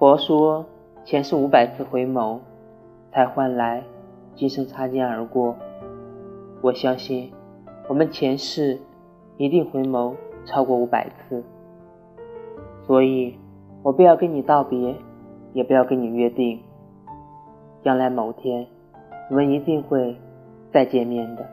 佛说前世五百次回眸才换来今生擦肩而过。我相信我们前世一定回眸超过五百次。所以我不要跟你道别也不要跟你约定。将来某天我们一定会再见面的。